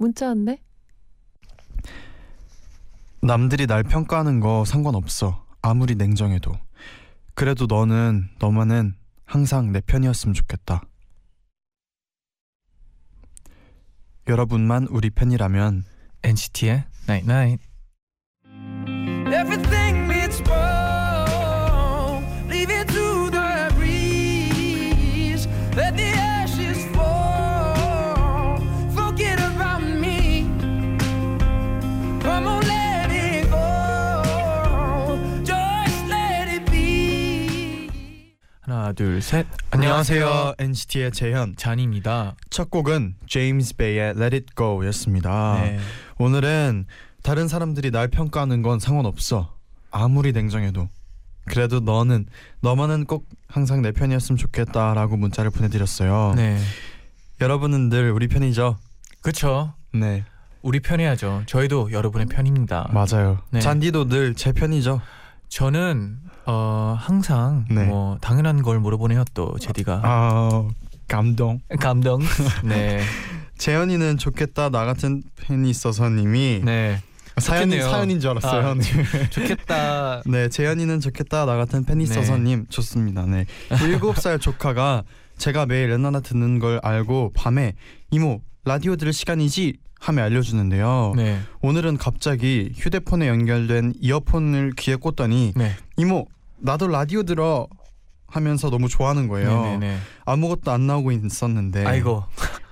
문자 왔네. 남들이 날 평가하는 거 상관없어. 아무리 냉정해도. 그래도 너는 너만은 항상 내 편이었으면 좋겠다. 여러분만 우리 편이라면 NCT의 Night Night. Everything 하나 둘 셋. 안녕하세요. NCT의 재현. 잔입니다. 첫 곡은 제임스 베이의 Let It Go였습니다. 네. 오늘은 다른 사람들이 날 평가하는 건 상관없어. 아무리 냉정해도. 그래도 너는 너만은 꼭 항상 내 편이었으면 좋겠다라고 문자를 보내드렸어요. 네. 여러분은 늘 우리 편이죠. 그쵸. 네, 우리 편해야죠. 저희도 여러분의 편입니다. 맞아요. 네. 잔디도 늘 제 편이죠. 저는 어 항상 네. 뭐 당연한 걸 물어보네요 또 제디가 아 감동. 감동. 네. 재현이는 좋겠다 나 같은 팬이 있어서 님이 네. 사연인 좋겠네요. 사연인 줄 알았어요. 아, 좋겠다. 네, 재현이는 좋겠다 나 같은 팬이 네. 있어서님 좋습니다. 네, 일곱 살 조카가 제가 매일 연하나 듣는 걸 알고 밤에 이모 라디오 들을 시간이지 하며 알려주는데요. 네. 오늘은 갑자기 휴대폰에 연결된 이어폰을 귀에 꽂더니 네. 이모 나도 라디오 들어 하면서 너무 좋아하는 거예요. 네. 네. 아무것도 안 나오고 있었는데 아이고.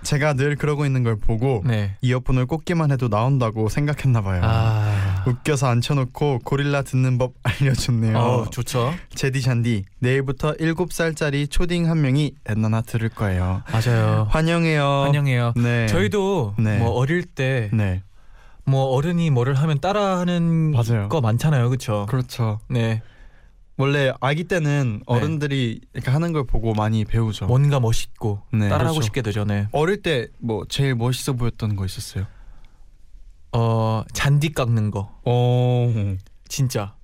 제가 늘 그러고 있는 걸 보고 네. 이어폰을 꽂기만 해도 나온다고 생각했나 봐요. 아. 웃겨서 앉혀놓고 고릴라 듣는 법 알려줬네요. 어, 좋죠. 제디 샨디 내일부터 7살짜리 초딩 한 명이 엔나나 들을 거예요. 맞아요. 환영해요. 환영해요. 네. 저희도 네. 뭐 어릴 때뭐 네. 어른이 뭐를 하면 따라하는 맞아요. 거 많잖아요, 그렇죠? 그렇죠. 네, 원래 아기 때는 어른들이 이렇게 하는 걸 보고 많이 배우죠. 뭔가 멋있고 네. 따라하고 그렇죠. 싶게 되죠. 네. 어릴 때 뭐 제일 멋있어 보였던 거 있었어요? 어 잔디 깎는 거 오. 진짜.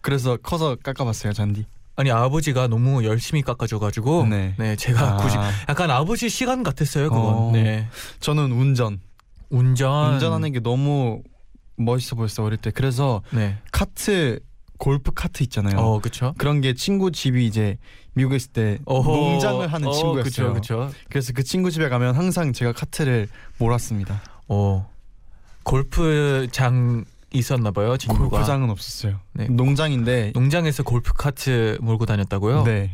그래서 커서 깎아봤어요 잔디. 아니 아버지가 너무 열심히 깎아줘가지고 네. 네, 제가 아. 굳이 약간 아버지 시간 같았어요 그건. 어. 네. 저는 운전. 운전. 운전하는 게 너무 멋있어 보였어 어릴 때. 그래서 네. 카트 골프 카트 있잖아요. 어 그렇죠. 그런 게 친구 집이 이제 미국에 있을 때 농장을 하는 친구였어요. 그렇죠, 그렇죠. 그래서 그 친구 집에 가면 항상 제가 카트를 몰았습니다. 어 골프장 있었나 봐요 친구가. 골프장은 없었어요. 네. 농장인데 농장에서 골프 카트 몰고 다녔다고요? 네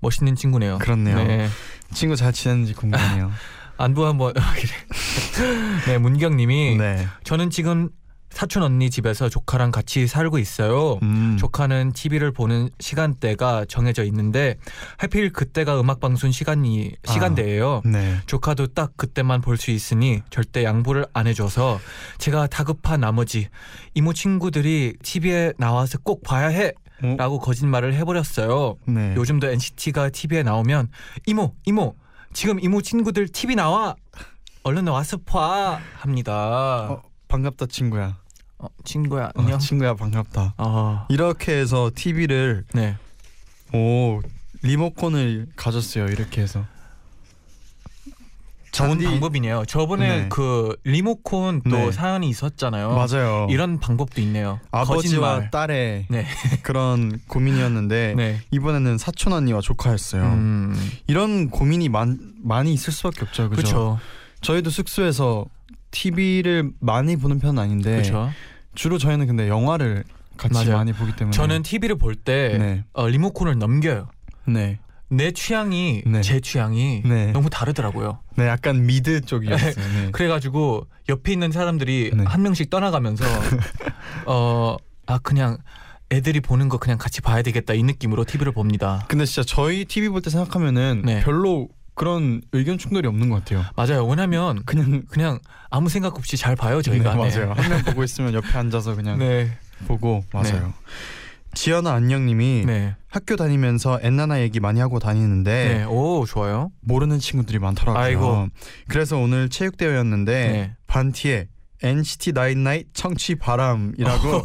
멋있는 친구네요. 그렇네요. 네. 친구 잘 지냈는지 궁금해요. 안부 한번 네 문경님이 네. 저는 지금 사촌 언니 집에서 조카랑 같이 살고 있어요. 음. 조카는 TV를 보는 시간대가 정해져 있는데 하필 그때가 음악 방송 시간이 아. 시간대예요. 네. 조카도 딱 그때만 볼 수 있으니 절대 양보를 안 해줘서 제가 다급한 나머지 이모 친구들이 TV에 나와서 꼭 봐야 해. 어? 라고 거짓말을 해버렸어요. 네. 요즘도 NCT가 TV에 나오면 이모 이모 지금 이모 친구들 TV 나와 얼른 와서 봐 합니다. 어, 반갑다 친구야. 어, 친구야 어, 안녕. 친구야 반갑다. 어, 이렇게 해서 TV를 네. 오 리모컨을 가졌어요. 이렇게 해서. 좋은 잔디- 방법이네요. 저번에 네. 그 리모콘 또 네. 사연이 있었잖아요. 맞아요. 이런 방법도 있네요. 아버지와 거짓말. 딸의 네. 그런 고민이었는데 네. 이번에는 사촌 언니와 조카였어요. 음, 이런 고민이 많, 많이 있을 수밖에 없죠. 그렇죠. 저희도 숙소에서 TV를 많이 보는 편은 아닌데 그렇죠. 주로 저희는 근데 영화를 같이 맞아요. 많이 보기 때문에 저는 TV를 볼때 네. 어, 리모콘을 넘겨요. 네. 내 취향이 네. 제 취향이 네. 너무 다르더라고요. 네, 약간 미드 쪽이었어요. 네. 그래가지고 옆에 있는 사람들이 네. 한 명씩 떠나가면서 어 아 그냥 애들이 보는 거 그냥 같이 봐야 되겠다 이 느낌으로 TV를 봅니다. 근데 진짜 저희 TV 볼 때 생각하면은 네. 별로 그런 의견 충돌이 없는 것 같아요. 맞아요. 왜냐면 그냥 그냥 아무 생각 없이 잘 봐요 저희가. 네, 맞아요. 한명 보고 있으면 옆에 앉아서 그냥 네. 보고 맞아요. 지연아 안녕님이 네. 학교 다니면서 엔나나 얘기 많이 하고 다니는데 네. 오 좋아요. 모르는 친구들이 많더라고요. 아이고. 그래서 오늘 체육 대회였는데 네. 반티에 NCT 나인나잇 청취 바람이라고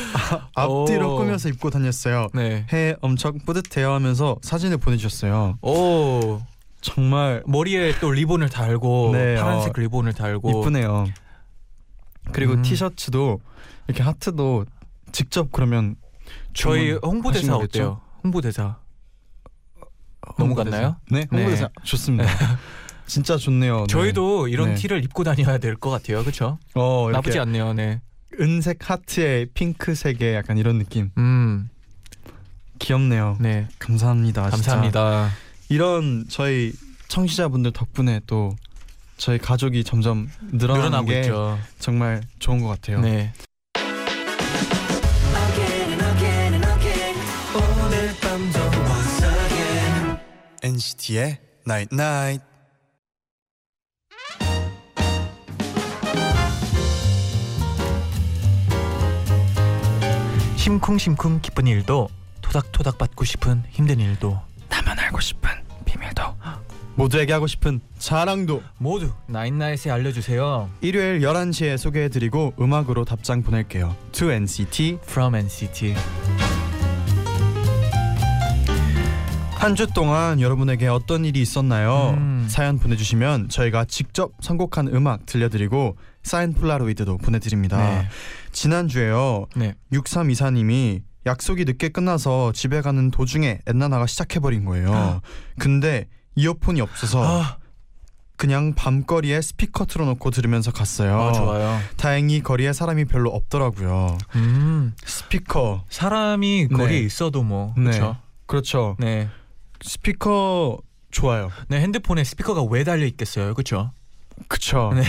앞뒤로 오. 꾸며서 입고 다녔어요. 네. 해 엄청 뿌듯해요 하면서 사진을 보내주셨어요. 오 정말 머리에 또 리본을 달고 네, 파란색 어, 리본을 달고 이쁘네요. 그리고 음. 티셔츠도 이렇게 하트도 직접 그러면 저희 홍보대사? 어때요? 홍보대사 넘어갔나요? 네, 홍보대사 좋습니다. 진짜 좋네요. 네. 저희도 이런 네. 티를 입고 다녀야 될 것 같아요. 그렇죠? 어, 나쁘지 않네요. 네. 은색 하트에 핑크색에 약간 이런 느낌 음. 귀엽네요. 네. 감사합니다. 진짜. 감사합니다. 이런 저희 청취자분들 덕분에 또 저희 가족이 점점 늘어나는 늘어나고 게 있죠. 정말 좋은 것 같아요. 네. NCT의 Night Night. 심쿵심쿵 기쁜 일도 토닥토닥 받고 싶은 힘든 일도 나만 알고 싶은 비밀도 모두에게 하고 싶은 자랑도 모두 나인나잇에 알려주세요. 일요일 11시에 소개해드리고 음악으로 답장 보낼게요. To NCT From NCT. 한 주 동안 여러분에게 어떤 일이 있었나요? 음. 사연 보내주시면 저희가 직접 선곡한 음악 들려드리고 사인 폴라로이드도 보내드립니다. 네. 지난주에요. 네. 6324님이 약속이 늦게 끝나서 집에 가는 도중에 엔나나가 시작해버린 거예요. 근데 이어폰이 없어서 아, 그냥 밤거리에 스피커 틀어놓고 들으면서 갔어요. 아, 좋아요. 다행히 거리에 사람이 별로 없더라고요. 음. 스피커 사람이 거리에 네. 있어도 뭐 네. 그렇죠. 그렇죠. 네. 스피커 좋아요. 네 핸드폰에 스피커가 왜 달려 있겠어요, 그렇죠? 그쵸. 네.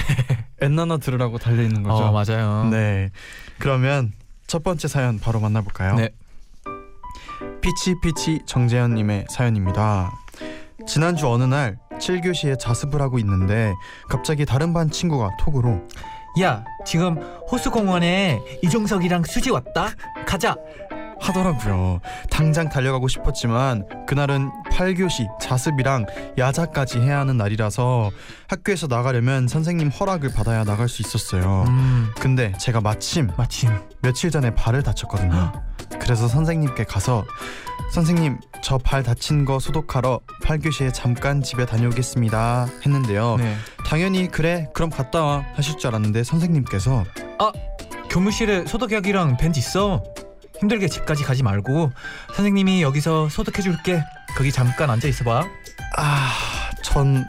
엔나나 들으라고 달려 있는 거죠. 어 맞아요. 네. 그러면 첫 번째 사연 바로 만나볼까요? 네. 피치피치 정재현님의 사연입니다. 지난주 어느 날 7교시에 자습을 하고 있는데 갑자기 다른 반 친구가 톡으로 야 지금 호수공원에 이종석이랑 수지 왔다. 가자. 하더라고요. 당장 달려가고 싶었지만 그날은 8교시 자습이랑 야자까지 해야 하는 날이라서 학교에서 나가려면 선생님 허락을 받아야 나갈 수 있었어요. 음 근데 제가 마침 마침. 며칠 전에 발을 다쳤거든요. 그래서 선생님께 가서 선생님 저 발 다친 거 소독하러 8교시에 잠깐 집에 다녀오겠습니다 했는데요. 네. 당연히 그래 그럼 갔다 와 하실 줄 알았는데 선생님께서 교무실에 소독약이랑 벤치 있어. 힘들게 집까지 가지 말고 선생님이 여기서 소독해 줄게. 거기 잠깐 앉아 있어봐. 아 전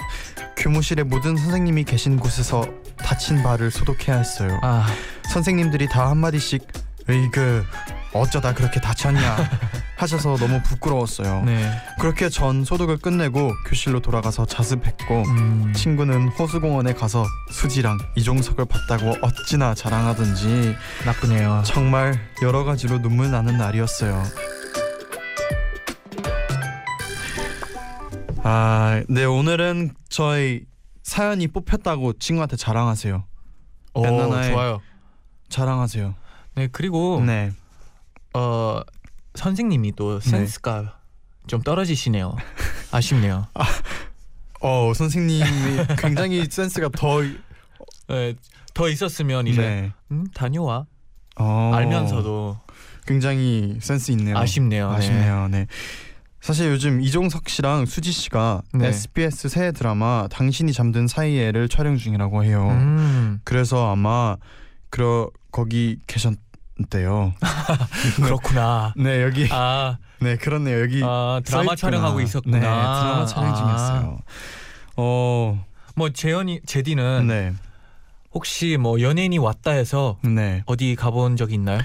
교무실에 모든 선생님이 계신 곳에서 다친 발을 소독해야 했어요. 아 선생님들이 다 한마디씩 으이그 어쩌다 그렇게 다쳤냐 하셔서 너무 부끄러웠어요. 네. 그렇게 전 소독을 끝내고 교실로 돌아가서 자습했고 음. 친구는 호수공원에 가서 수지랑 이종석을 봤다고 어찌나 자랑하던지 나쁘네요. 정말 여러 가지로 눈물 나는 날이었어요. 아, 네 오늘은 저희 사연이 뽑혔다고 친구한테 자랑하세요. 오, 좋아요. 자랑하세요. 네 그리고 네. 어 선생님이 또 센스가 좀 떨어지시네요. 아쉽네요. 어 선생님이 굉장히 센스가 더 네, 더 있었으면 이제 네. 음, 다녀와 어, 알면서도 굉장히 센스 있네요. 아쉽네요. 네. 아쉽네요. 네. 사실 요즘 이종석 씨랑 수지 씨가 네. SBS 새 드라마 당신이 잠든 사이에를 촬영 중이라고 해요. 음, 그래서 아마 그러 거기 계셨대요. 그렇구나. 네 여기 아, 네 그렇네요 여기 아 드라마 써있구나. 촬영하고 있었구나. 네 드라마 촬영 아. 중이었어요. 어, 뭐 재현이 제디는 네, 혹시 뭐 연예인이 왔다 해서 네 어디 가본 적이 있나요?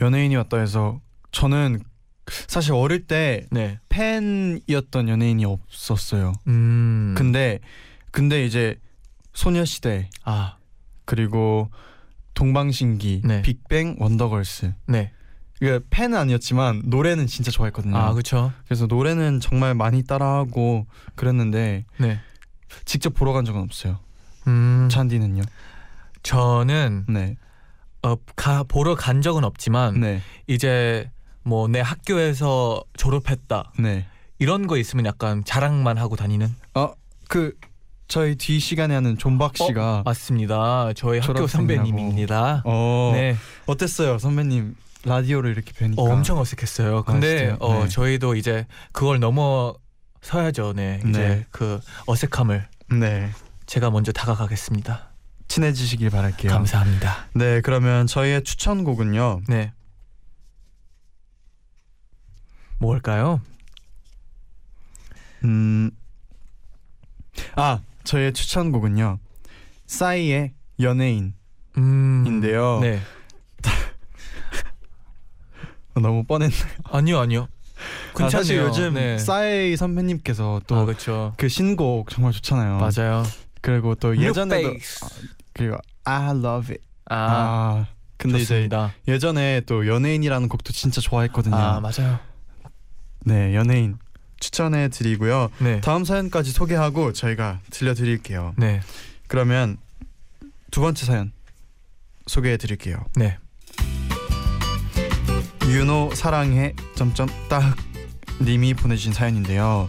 연예인이 왔다 해서 저는 사실 어릴 때 네. 팬이었던 연예인이 없었어요. 음. 근데 근데 이제 소녀시대 아, 그리고 동방신기, 네. 빅뱅, 원더걸스 네. 그 팬은 아니었지만 노래는 진짜 좋아했거든요. 아 그렇죠. 그래서 노래는 정말 많이 따라하고 그랬는데 네. 직접 보러 간 적은 없어요. 음 찬디는요? 저는 네. 어, 가 보러 간 적은 없지만 네. 이제 뭐 내 학교에서 졸업했다 네. 이런 거 있으면 약간 자랑만 하고 다니는. 그 저희 뒤 시간에 하는 존박 씨가 맞습니다. 저희 학교. 선배님입니다. 어, 네. 어땠어요, 선배님? 라디오를 이렇게 뵈니까. 어, 엄청 어색했어요. 근데 진짜요? 어, 네. 저희도 이제 그걸 넘어서야죠. 네. 이제 네. 그 어색함을 네. 제가 먼저 다가가겠습니다. 친해지시길 바랄게요. 감사합니다. 네, 그러면 저희의 추천곡은요. 네. 뭘까요? 음. 아, 저희의 추천곡은요. 싸이의 연예인인데요. 음. 네. 너무 뻔했네. 아니요, 아니요. 아, 사실 괜찮네요. 요즘 네. 싸이 선배님께서 아, 또 그. 신곡 정말 좋잖아요. 맞아요. 그리고 또 예전에도 Face. 그리고 I love it. 아, 아, 근데 이제 좋습니다. 예전에 또 연예인이라는 곡도 진짜 좋아했거든요. 아, 맞아요. 네, 연예인 추천해 드리고요. 네. 다음 사연까지 소개하고 저희가 들려 드릴게요. 네. 그러면 두 번째 사연 소개해 드릴게요. 네. 윤호 사랑해 점점 딱 님이 보내주신 사연인데요.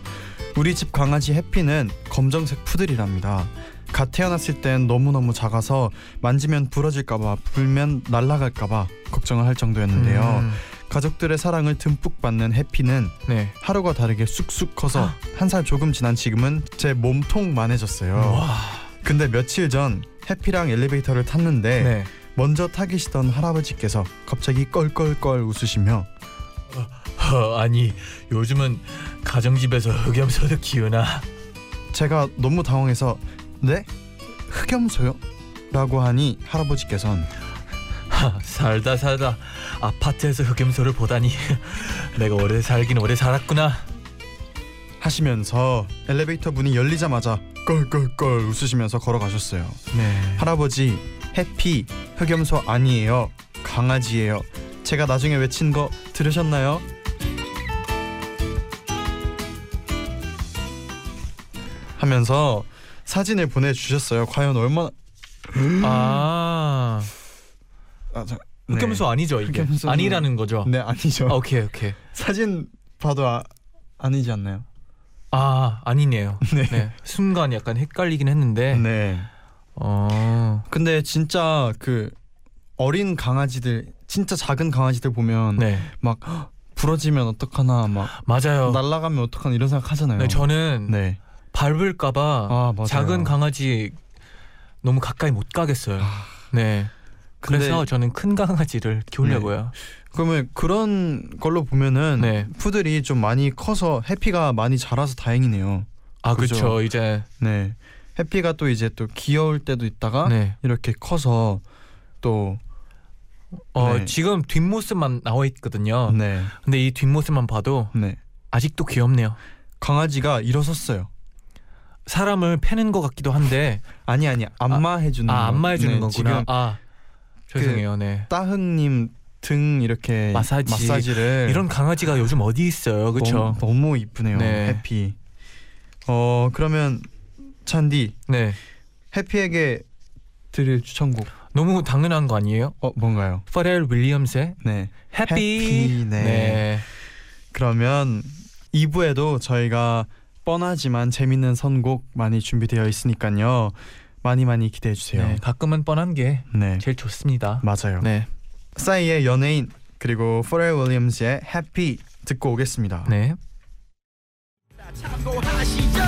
우리 집 강아지 해피는 검정색 푸들이랍니다. 갓 태어났을 땐 너무너무 작아서 만지면 부러질까봐 불면 날아갈까봐 걱정을 할 정도였는데요. 음, 가족들의 사랑을 듬뿍 받는 해피는 네. 하루가 다르게 쑥쑥 커서 한살 조금 지난 지금은 제 몸통만해졌어요. 와. 근데 며칠 전 해피랑 엘리베이터를 탔는데 네. 먼저 타 계시던 할아버지께서 갑자기 껄껄껄 웃으시며 허, 아니 요즘은 가정집에서 흑염소도 키우나? 제가 너무 당황해서 네? 흑염소요? 라고 하니 할아버지께선 하, 살다 살다 아파트에서 흑염소를 보다니 내가 오래 살긴 오래 살았구나. 하시면서 엘리베이터 문이 열리자마자 껄껄껄 웃으시면서 걸어가셨어요. 네. 할아버지 해피 흑염소 아니에요 강아지예요. 제가 나중에 외친 거 들으셨나요? 하면서 사진을 보내주셨어요. 과연 얼마나 아 아, 저, 흑염소 아니죠 이게? 흑염소는- 아니라는 거죠. 네, 네 아니죠. 아, 오케이 오케이. 사진 봐도 아, 아니지 않나요? 아 아니네요. 네. 네. 순간 약간 헷갈리긴 했는데. 네. 어. 근데 진짜 그 어린 강아지들 진짜 작은 강아지들 보면 네 막 "헉, 부러지면 어떡하나 막 맞아요. 날아가면 어떡하나 이런 생각 하잖아요. 네, 저는 네. 밟을까봐 아. 작은 강아지 너무 가까이 못 가겠어요. 네. 그래서 저는 큰 강아지를 키우려고요. 그러면 그런 걸로 보면은 네. 푸들이 좀 많이 커서 해피가 많이 자라서 다행이네요. 아. 그렇죠. 이제 네. 해피가 또 이제 또 귀여울 때도 있다가 네. 이렇게 커서 또어 네. 지금 뒷모습만 나와 있거든요. 네. 근데 이 뒷모습만 봐도 네. 아직도 귀엽네요. 강아지가 일어섰어요. 사람을 패는 것 같기도 한데 아니 아니 안마 해주는 아 거. 안마 해 주는 네, 거구나. 지금 아 죄송해요. 네. 따흥님 등 이렇게 마사지. 마사지를 이런 강아지가 요즘 어디 있어요, 그렇죠? 너무, 너무 이쁘네요. 네. 해피. 어 그러면 찬디 네. 해피에게 드릴 추천곡 너무 당연한 거 아니에요? 어 뭔가요? 퍼렐 윌리엄스의 네. 해피. 해피, 네. 네. 그러면 2부에도 저희가 뻔하지만 재밌는 선곡 많이 준비되어 있으니까요. 많이 많이 기대해 주세요. 네, 가끔은 뻔한 게 네. 제일 좋습니다. 맞아요. 네. 싸이의 연예인 그리고 포렐 윌리엄스의 해피 듣고 오겠습니다. 네. 참고하시죠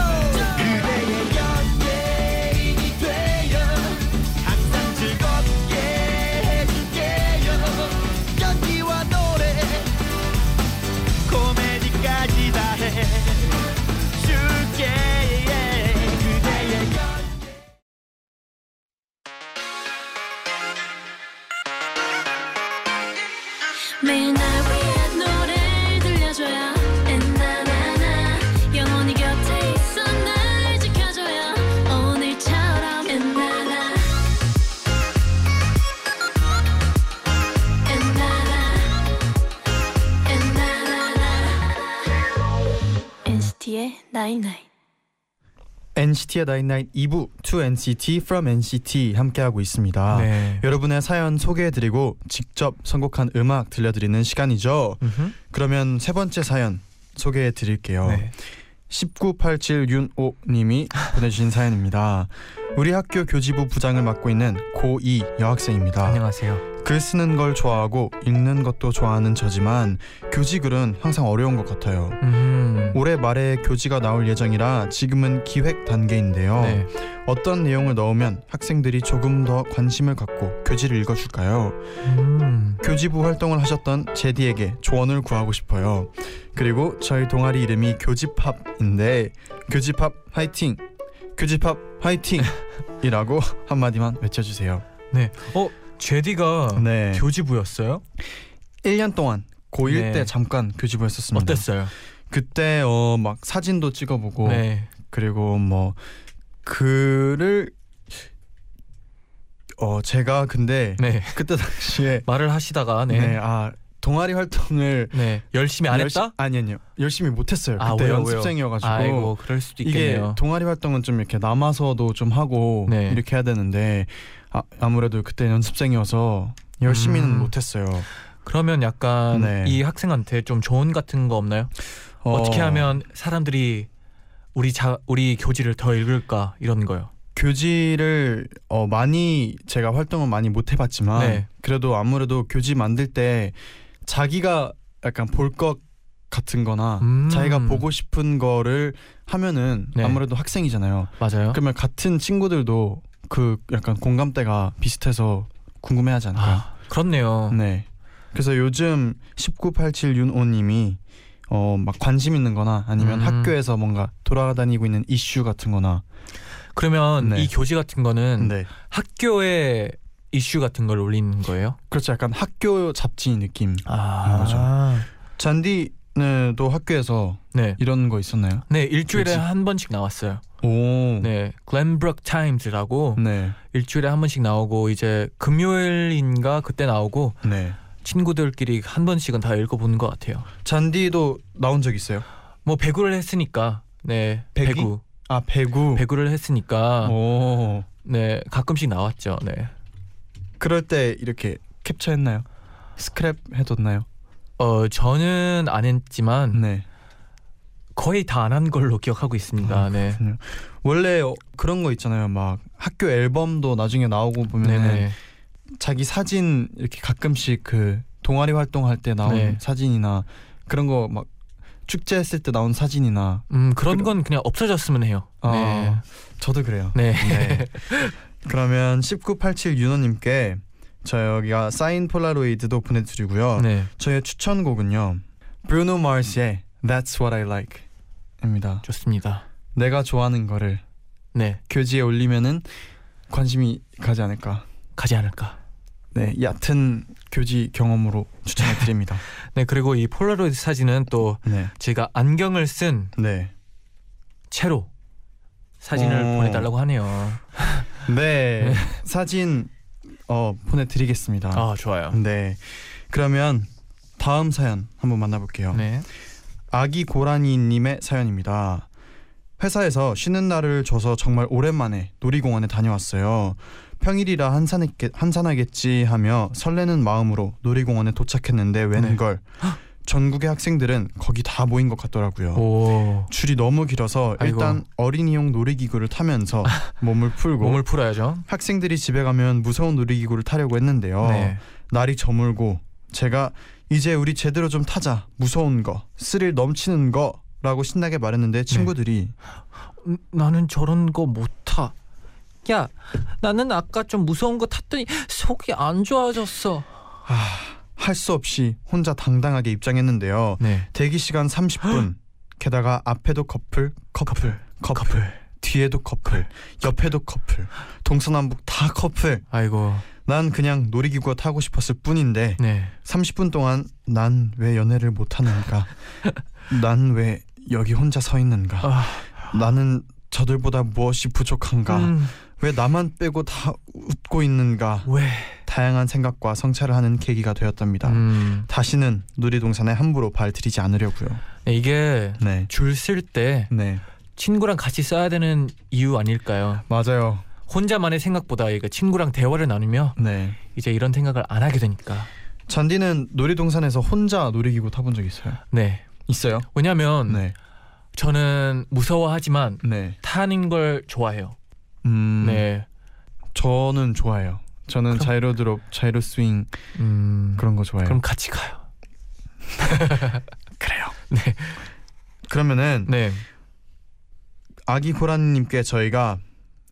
NCT의 나인나잇 2부 2NCT from NCT 함께하고 있습니다. 네. 여러분의 사연 소개해드리고 직접 선곡한 음악 들려드리는 시간이죠. 음흠. 그러면 세 번째 사연 소개해드릴게요. 네. 1987윤오님이 보내주신 사연입니다. 우리 학교 교지부 부장을 맡고 있는 고2 여학생입니다. 안녕하세요. 글 쓰는 걸 좋아하고 읽는 것도 좋아하는 저지만 교지글은 항상 어려운 것 같아요. 음. 올해 말에 교지가 나올 예정이라 지금은 기획 단계인데요. 네. 어떤 내용을 넣으면 학생들이 조금 더 관심을 갖고 교지를 읽어줄까요? 음. 교지부 활동을 하셨던 제디에게 조언을 구하고 싶어요. 그리고 저희 동아리 이름이 교집합인데 교집합 화이팅! 교집합 화이팅! 이라고 한마디만 외쳐주세요. 네. 어, 제디가 네. 교지부였어요? 1년 동안 고1 네. 때 잠깐 교지부였었습니다. 어땠어요? 그때 어 막 사진도 찍어보고 네. 그리고 뭐 글을 어 제가 근데 네. 그때 당시에 말을 하시다가 네. 네. 아 동아리 활동을 네. 열심히 안 열시- 했다? 아니 아니요 열심히 못했어요 아, 그때 왜요, 연습생이어가지고 아이고, 그럴 수도 이게 있겠네요. 동아리 활동은 좀 이렇게 남아서도 좀 하고 네. 이렇게 해야 되는데 아, 아무래도 그때 연습생이어서 열심히는 음. 못했어요 그러면 약간 네. 이 학생한테 좀 조언 같은 거 없나요? 어... 떻게 하면 사람들이 우리 자 우리 교지를 더 읽을까 이런 거요. 교지를 어, 많이 제가 활동을 많이 못 해봤지만 네. 그래도 아무래도 교지 만들 때 자기가 약간 볼 것 같은거나 음. 자기가 보고 싶은 거를 하면은 네. 아무래도 학생이잖아요. 맞아요. 그러면 같은 친구들도 그 약간 공감대가 비슷해서 궁금해하지 않을까요? 아, 그렇네요. 네. 그래서 요즘 1987 윤오님이 어 막 관심 있는거나 아니면 음. 학교에서 뭔가 돌아다니고 있는 이슈 같은거나 그러면 네. 이 교지 같은 거는 네 학교에 이슈 같은 걸 올리는 거예요? 그렇죠 약간 학교 잡지 느낌. 아, 거죠. 잔디 도 학교에서 네. 이런 거 있었나요? 네, 일주일에 교지. 한 번씩 나왔어요. 오. 네, 글렌브럭 타임즈라고 네. 일주일에 한 번씩 나오고 이제 금요일인가 그때 나오고 네. 친구들끼리 한 번씩은 다 읽어보는 것 같아요. 잔디도 나온 적 있어요? 뭐 배구를 했으니까 네 배기? 배구 아 배구. 배구를 했으니까 오. 네 가끔씩 나왔죠. 네. 그럴 때 이렇게 캡처했나요? 스크랩 해뒀나요? 어 저는 안 했지만 네. 거의 다 안 한 걸로 기억하고 있습니다. 아, 네. 원래 어, 그런 거 있잖아요. 막 학교 앨범도 나중에 나오고 보면. 자기 사진 이렇게 가끔씩 그 동아리 활동할 때 나온 네. 사진이나 그런 거 막 축제 했을 때 나온 사진이나 음 그런 그러- 건 그냥 없어졌으면 해요. 아, 네. 저도 그래요. 네. 네. 그러면 1987 윤호님께 저희가 사인 폴라로이드도 보내드리고요. 네. 저의 추천곡은요. 브루노 마르스의 That's What I Like입니다. 좋습니다. 내가 좋아하는 거를 네. 교지에 올리면은 관심이 가지 않을까. 가지 않을까. 네, 얕은 교지 경험으로 추천해 드립니다. 네 그리고 이 폴라로이드 사진은 또 네, 제가 안경을 쓴 네, 채로 사진을 오. 보내달라고 하네요. 네. 사진 어 보내드리겠습니다. 아 좋아요. 네, 그러면 다음 사연 한번 만나볼게요. 네. 아기 고라니님의 사연입니다. 회사에서 쉬는 날을 줘서 정말 오랜만에 놀이공원에 다녀왔어요. 평일이라 한산했겠, 한산하겠지 하며 설레는 마음으로 놀이공원에 도착했는데 웬걸 전국의 학생들은 거기 다 모인 것 같더라고요. 오. 줄이 너무 길어서 아이고. 일단 어린이용 놀이기구를 타면서 몸을 풀고 몸을 풀어야죠. 학생들이 집에 가면 무서운 놀이기구를 타려고 했는데요. 네. 날이 저물고 제가 이제 우리 제대로 좀 타자 무서운 거 스릴 넘치는 거라고 신나게 말했는데 친구들이 음, 나는 저런 거 못 타. 야, 나는 아까 좀 무서운 거 탔더니 속이 안 좋아졌어. 할 수 없이 혼자 당당하게 입장했는데요. 네. 대기 시간 30분. 게다가 앞에도 커플 커플 커플, 뒤에도 커플 옆에도 커플 동서남북 다 커플. 아이고. 난 그냥 놀이기구가 타고 싶었을 뿐인데 네. 30분 동안 난 왜 연애를 못 하는가? 난 왜 여기 혼자 서 있는가? 아, 나는 저들보다 무엇이 부족한가? 음, 왜 나만 빼고 다 웃고 있는가 왜? 다양한 생각과 성찰을 하는 계기가 되었답니다 음, 다시는 놀이동산에 함부로 발 들이지 않으려고요 네, 이게 네. 줄쓸때 네. 친구랑 같이 써야 되는 이유 아닐까요? 맞아요. 혼자만의 생각보다 이거 친구랑 대화를 나누며 네. 이제 이런 생각을 안 하게 되니까. 잔디는 놀이동산에서 혼자 놀이기구 타본 적 있어요? 네. 있어요? 왜냐면 네. 저는 무서워하지만 네. 타는 걸 좋아해요. 음. 네. 저는 좋아해요. 저는 그럼- 자이로 드롭, 자이로 스윙 음. 그런 거 좋아해요. 그럼 같이 가요. 그래요. 네. 그러면은 네. 아기 고라니님께 저희가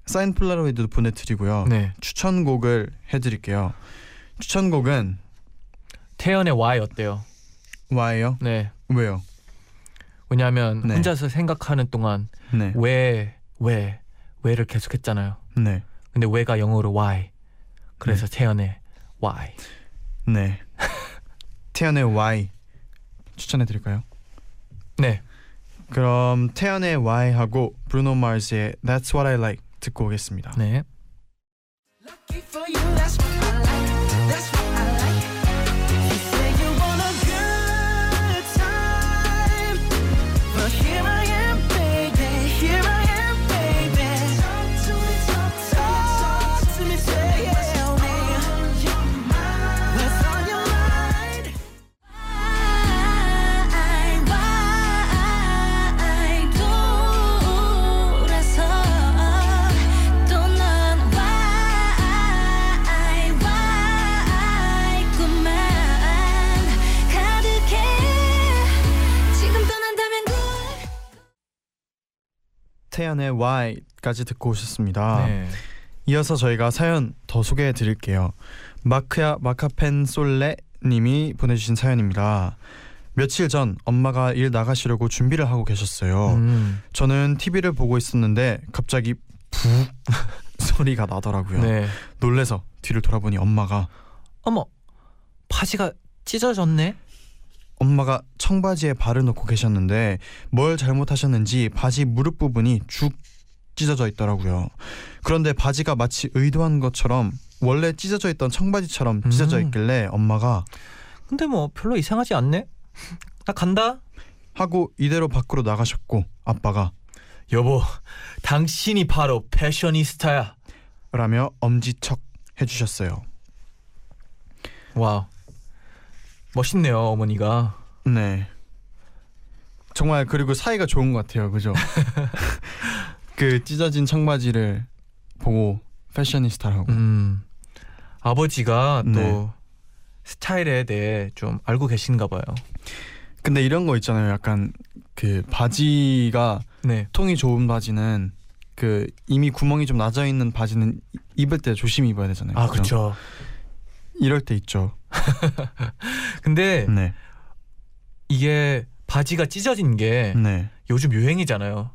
사인 폴라로이드도 보내드리고요. 네. 추천곡을 해드릴게요. 추천곡은 태연의 Y 어때요? 와예요. 네. 왜요? 왜냐하면 네. 혼자서 생각하는 동안 네. 왜, 왜, 왜를 계속했잖아요. 네. 근데 왜가 영어로 Y. 그래서 태연의 Y. 네. 태연의 Y 추천해 드릴까요? 네. 그럼 태연의 Y 하고 브루노 마스의 That's What I Like 듣고 오겠습니다. 네. 태연의 Y까지 듣고 오셨습니다. 네. 이어서 저희가 사연 더 소개해 드릴게요. 마크야 마카펜 솔레 님이 보내주신 사연입니다. 며칠 전 엄마가 일 나가시려고 준비를 하고 계셨어요. 음. 저는 TV를 보고 있었는데 갑자기 푹 소리가 나더라고요. 네. 놀래서 뒤를 돌아보니 엄마가 어머. 바지가 찢어졌네. 엄마가 청바지에 발을 놓고 계셨는데 뭘 잘못하셨는지 바지 무릎 부분이 죽 찢어져 있더라고요. 그런데 바지가 마치 의도한 것처럼 원래 찢어져 있던 청바지처럼 찢어져 음. 있길래 엄마가 근데 뭐 별로 이상하지 않네. 나 간다. 하고 이대로 밖으로 나가셨고 아빠가 여보, 당신이 바로 패셔니스타야. 라며 엄지척 해주셨어요. 와우. 멋있네요, 어머니가. 네. 정말 그리고 사이가 좋은 것 같아요. 그죠? 그 찢어진 청바지를 보고 패셔니스타라고. 음. 아버지가 또 네. 스타일에 대해 좀 알고 계신가 봐요. 근데 이런 거 있잖아요. 약간 그 바지가 네. 통이 좋은 바지는 그 이미 구멍이 좀 나져 있는 바지는 이- 입을 때 조심히 입어야 되잖아요. 아? 그렇죠. 이럴 때 있죠. 근데 네. 이게 바지가 찢어진 게 네. 요즘 유행이잖아요.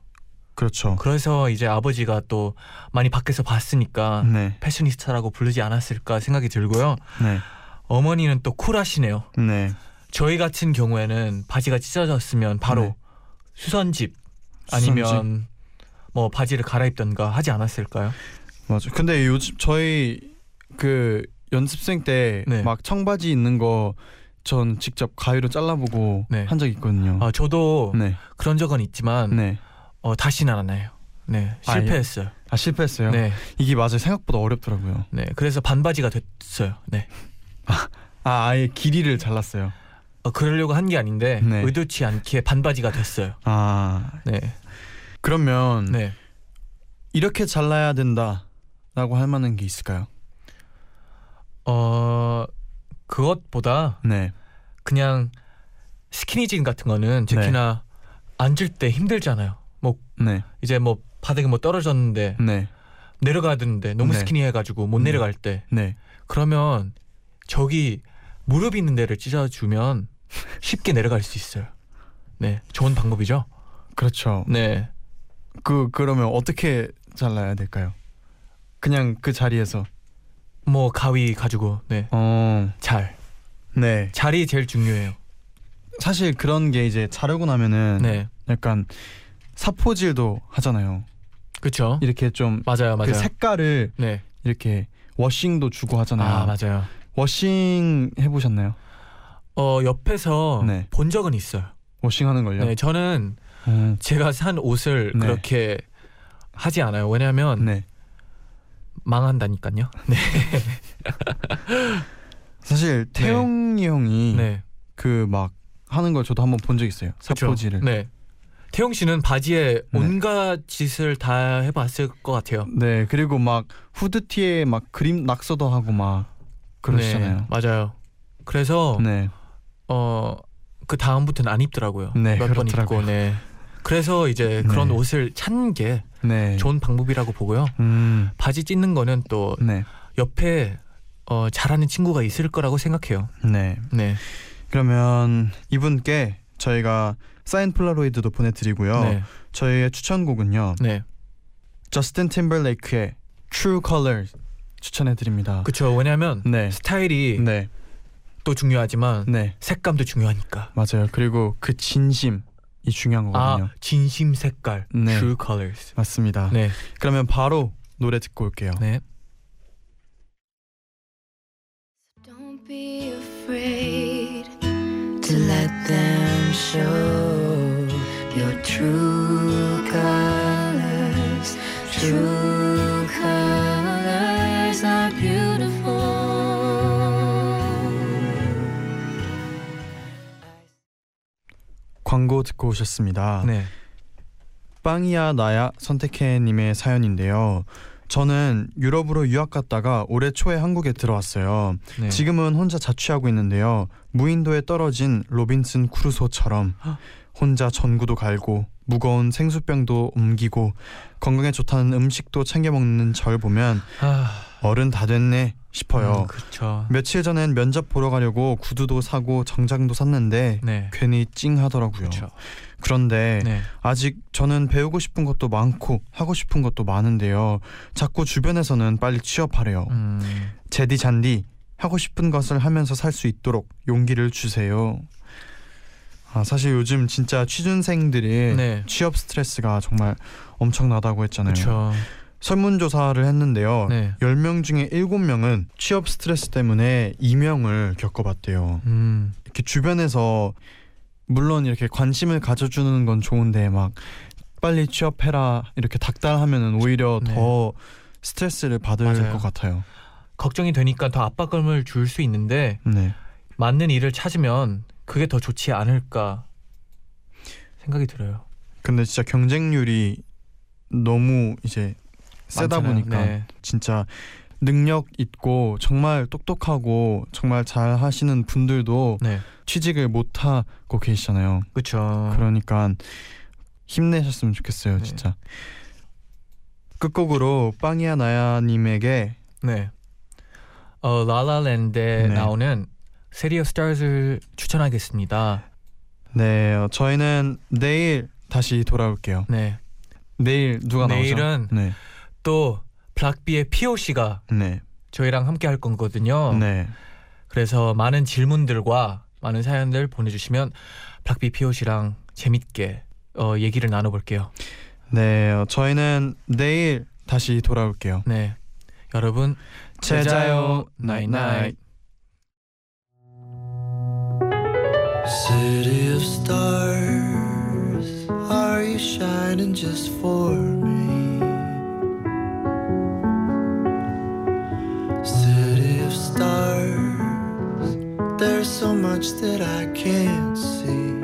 그렇죠. 그래서 이제 아버지가 또 많이 밖에서 봤으니까 네. 패셔니스타라고 부르지 않았을까 생각이 들고요. 네. 어머니는 또 쿨하시네요. 네. 저희 같은 경우에는 바지가 찢어졌으면 바로 네. 수선집 아니면 수선집. 뭐 바지를 갈아입던가 하지 않았을까요? 맞아. 근데 요즘 저희 그 연습생 때막 네. 청바지 있는 거 전 직접 가위로 잘라보고 네. 한적 있거든요. 아 저도 네. 그런 적은 있지만 네. 어, 다시는 안 해요. 네 아, 예. 실패했어요. 아 실패했어요. 네, 이게 맞아요. 생각보다 어렵더라고요. 네 그래서 반바지가 됐어요. 네, 아 아 예 길이를 잘랐어요. 어, 그러려고 한 게 아닌데 네. 의도치 않게 반바지가 됐어요. 아 네, 그러면 네. 이렇게 잘라야 된다라고 할 만한 게 있을까요? 어 그것보다 네. 그냥 스키니진 같은 거는 특히나 앉을 때 힘들잖아요. 뭐 네. 이제 뭐 바닥에 뭐 떨어졌는데 네. 내려가는데 너무 네. 스키니해가지고 못 네. 내려갈 때 네. 그러면 저기 무릎 있는 데를 찢어주면 쉽게 내려갈 수 있어요. 네, 좋은 방법이죠. 그렇죠. 네, 그 그러면 어떻게 잘라야 될까요? 그냥 그 자리에서. 뭐 가위 가지고 네, 어. 잘 네. 잘이 제일 중요해요. 사실 그런 게 이제 자르고 나면은 네, 약간 사포질도 하잖아요. 그렇죠. 이렇게 좀그 맞아요, 맞아요. 색깔을 네, 이렇게 워싱도 주고 하잖아요. 아 맞아요. 워싱 해 보셨나요? 어 옆에서 네. 본 적은 있어요. 워싱 하는 걸요. 네, 저는 음, 제가 산 옷을 네. 그렇게 하지 않아요. 왜냐하면 네. 망한다니까요. 네. 사실 태용이 형이 네. 그막 하는 걸 저도 한번 본 적 있어요. 사포질을. 네. 태용 씨는 바지에 네. 온갖 짓을 다 해봤을 것 같아요. 네, 그리고 막 후드티에 막 그림 낙서도 하고 막 그러시잖아요. 네, 맞아요. 그래서 네. 어그 다음부터는 안 입더라고요. 네, 몇 번. 입고 네. 그래서 이제 그런 네. 옷을 찾는 게 네. 좋은 방법이라고 보고요. 음. 바지 찢는 거는 또 네. 옆에 어, 잘하는 친구가 있을 거라고 생각해요. 네. 네. 그러면 이분께 저희가 사인 폴라로이드도 보내드리고요. 네. 저희의 추천곡은요. 네. 저스틴 팀벌레이크의 True Colors 추천해드립니다. 그렇죠. 왜냐하면 네. 스타일이 네. 또 중요하지만 네. 색감도 중요하니까. 맞아요. 그리고 그 진심 이 중요한 거거든요. 아 진심 색깔. 네. True Colors. 맞습니다. 네. 그러면 바로 노래 듣고 올게요. 네. Don't be afraid to let them show your true colors. True colors are beautiful. 광고 듣고 오셨습니다. 네. 빵이야 나야 선택해님의 사연인데요. 저는 유럽으로 유학 갔다가 올해 초에 한국에 들어왔어요. 네. 지금은 혼자 자취하고 있는데요. 무인도에 떨어진 로빈슨 크루소처럼 혼자 전구도 갈고 무거운 생수병도 옮기고 건강에 좋다는 음식도 챙겨 먹는 절 보면 아, 어른 다 됐네 싶어요. 그렇죠. 며칠 전엔 면접 보러 가려고 구두도 사고 정장도 샀는데 네. 괜히 찡하더라고요. 그렇죠. 그런데 네. 아직 저는 배우고 싶은 것도 많고 하고 싶은 것도 많은데요. 자꾸 주변에서는 빨리 취업하래요. 음. 제디 잔디 하고 싶은 것을 하면서 살 수 있도록 용기를 주세요. 아 사실 요즘 진짜 취준생들이 네. 취업 스트레스가 정말 엄청나다고 했잖아요. 그렇죠. 설문조사를 했는데요. 네. 10명 중에 7명은 취업 스트레스 때문에 이명을 겪어봤대요. 음. 이렇게 주변에서 물론 이렇게 관심을 가져주는 건 좋은데 막 빨리 취업해라 이렇게 닥달하면은 오히려 네. 더 스트레스를 받을 맞아요. 것 같아요. 걱정이 되니까 더 압박감을 줄 수 있는데 네. 맞는 일을 찾으면 그게 더 좋지 않을까 생각이 들어요. 근데 진짜 경쟁률이 너무 이제 세다 많잖아요. 보니까 네. 진짜 능력 있고 정말 똑똑하고 정말 잘 하시는 분들도 네. 취직을 못 하고 계시잖아요. 그렇죠. 그러니까 힘내셨으면 좋겠어요, 네. 진짜. 끝곡으로 빵이야 나야님에게 네. 어 라라랜드에 네. 나오는 City of Stars를 추천하겠습니다. 네 어, 저희는 내일 다시 돌아올게요. 네. 내일 누가 나오죠? 내일은 네, 또 블락비의 피오 씨가 네, 저희랑 함께 할 거거든요. 네, 그래서 많은 질문들과 많은 사연들 보내주시면 블락비 피오 씨랑 재밌게 어, 얘기를 나눠볼게요. 네. 어, 저희는 내일 다시 돌아올게요. 네. 여러분 제자요 나잇나잇 City of stars, are you shining just for me? stars. There's so much that I can't see.